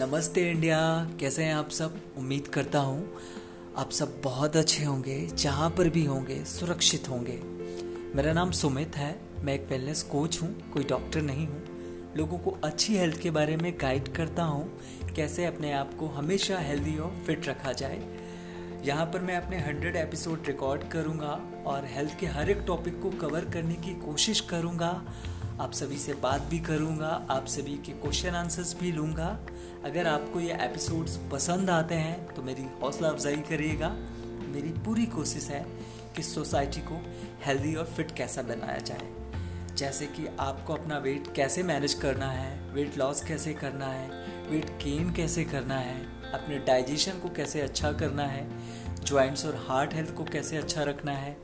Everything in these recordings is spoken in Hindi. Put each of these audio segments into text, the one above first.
नमस्ते इंडिया, कैसे हैं आप सब? उम्मीद करता हूँ आप सब बहुत अच्छे होंगे, जहाँ पर भी होंगे, सुरक्षित होंगे। मेरा नाम सुमित है, मैं एक वेलनेस कोच हूँ, कोई डॉक्टर नहीं हूँ। लोगों को अच्छी हेल्थ के बारे में गाइड करता हूँ, कैसे अपने आप को हमेशा हेल्दी और फिट रखा जाए। यहाँ पर मैं अपने हंड्रेड एपिसोड रिकॉर्ड करूँगा और हेल्थ के हर एक टॉपिक को कवर करने की कोशिश करूँगा। आप सभी से बात भी करूँगा, आप सभी के क्वेश्चन आंसर्स भी लूँगा। अगर आपको ये एपिसोड्स पसंद आते हैं तो मेरी हौसला अफजाई करिएगा। मेरी पूरी कोशिश है कि सोसाइटी को हेल्दी और फिट कैसा बनाया जाए। जैसे कि आपको अपना वेट कैसे मैनेज करना है वेट लॉस कैसे करना है वेट गेन कैसे करना है, अपने डाइजेशन को कैसे अच्छा करना है जॉइंट्स और हार्ट हेल्थ को कैसे अच्छा रखना है,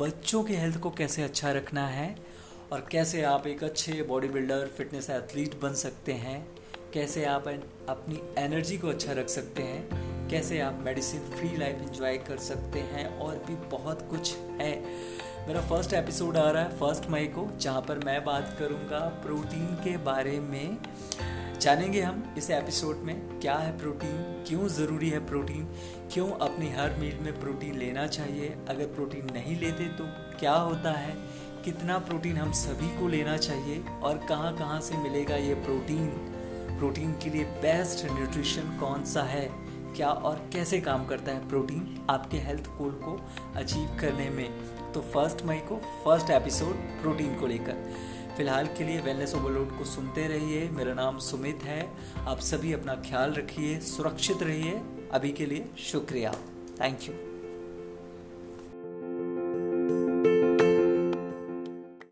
बच्चों के हेल्थ को कैसे अच्छा रखना है और कैसे आप एक अच्छे बॉडी बिल्डर फिटनेस एथलीट बन सकते हैं? कैसे आप अपनी एनर्जी को अच्छा रख सकते हैं? कैसे आप मेडिसिन फ्री लाइफ इंजॉय कर सकते हैं? और भी बहुत कुछ है। मेरा फ़र्स्ट एपिसोड आ रहा है फ़र्स्ट मई को, जहाँ पर मैं बात करूँगा प्रोटीन के बारे में। जानेंगे हम इस एपिसोड में क्या है प्रोटीन क्यों ज़रूरी है प्रोटीन क्यों अपनी हर मील में प्रोटीन लेना चाहिए। अगर प्रोटीन नहीं लेते तो क्या होता है? कितना प्रोटीन हम सभी को लेना चाहिए और कहाँ कहाँ से मिलेगा ये प्रोटीन? प्रोटीन के लिए बेस्ट न्यूट्रिशन कौन सा है? क्या और कैसे काम करता है प्रोटीन आपके हेल्थ गोल को अचीव करने में? तो फ़र्स्ट मई को फ़र्स्ट एपिसोड प्रोटीन को लेकर। फ़िलहाल के लिए वेलनेस ओवरलोड को सुनते रहिए। मेरा नाम सुमित है। आप सभी अपना ख्याल रखिए, सुरक्षित रहिए। अभी के लिए शुक्रिया। Thank you